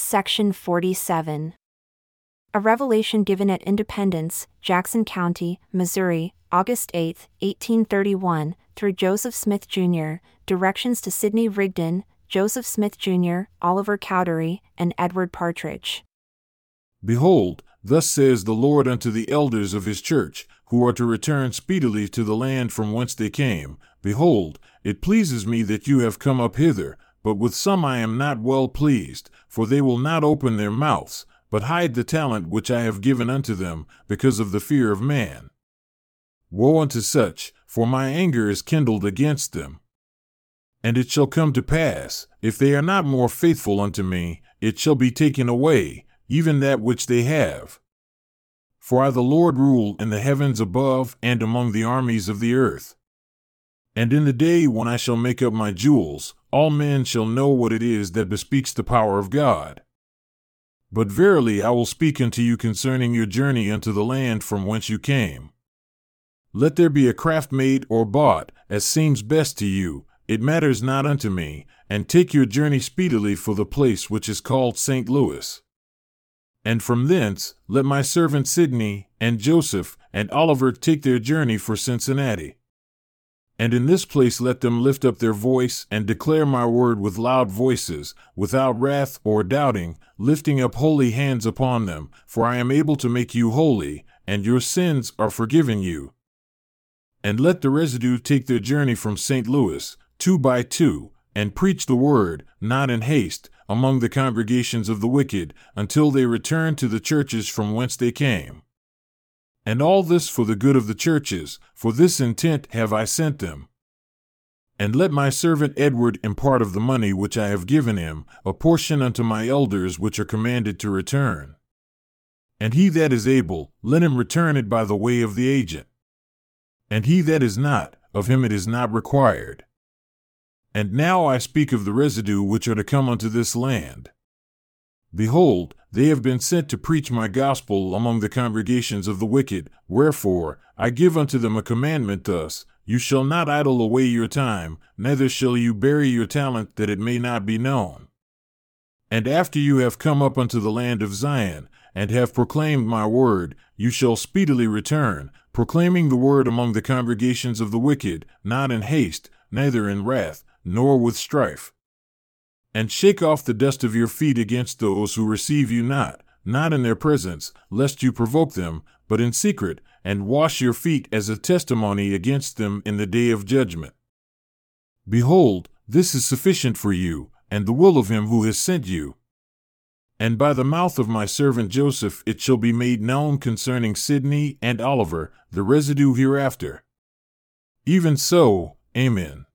Section 47. A revelation given at Independence, Jackson County, Missouri, August 8, 1831, through Joseph Smith Jr., directions to Sidney Rigdon, Joseph Smith Jr., Oliver Cowdery, and Edward Partridge. Behold, thus says the Lord unto the elders of his church, who are to return speedily to the land from whence they came Behold, it pleases me that you have come up hither, but with some I am not well pleased, for they will not open their mouths, but hide the talent which I have given unto them, because of the fear of man. Woe unto such, for my anger is kindled against them. And it shall come to pass, if they are not more faithful unto me, it shall be taken away, even that which they have. For I, the Lord, rule in the heavens above and among the armies of the earth. And in the day when I shall make up my jewels, all men shall know what it is that bespeaks the power of God. But verily I will speak unto you concerning your journey unto the land from whence you came. Let there be a craft made or bought, as seems best to you, it matters not unto me, and take your journey speedily for the place which is called St. Louis. And from thence let my servant Sidney, and Joseph, and Oliver take their journey for Cincinnati. And in this place let them lift up their voice and declare my word with loud voices, without wrath or doubting, lifting up holy hands upon them, for I am able to make you holy, and your sins are forgiven you. And let the residue take their journey from St. Louis, two by two, and preach the word, not in haste, among the congregations of the wicked, until they return to the churches from whence they came. And all this for the good of the churches, for this intent have I sent them. And let my servant Edward impart of the money which I have given him, a portion unto my elders which are commanded to return. And he that is able, let him return it by the way of the agent. And he that is not, of him it is not required. And now I speak of the residue which are to come unto this land. Behold, they have been sent to preach my gospel among the congregations of the wicked. Wherefore, I give unto them a commandment thus You shall not idle away your time, neither shall you bury your talent that it may not be known. And after you have come up unto the land of Zion, and have proclaimed my word, you shall speedily return, proclaiming the word among the congregations of the wicked, not in haste, neither in wrath, nor with strife and shake off the dust of your feet against those who receive you not, not in their presence, lest you provoke them, but in secret, and wash your feet as a testimony against them in the day of judgment. Behold, this is sufficient for you, and the will of him who has sent you. And by the mouth of my servant Joseph it shall be made known concerning Sidney and Oliver, the residue hereafter. Even so, Amen.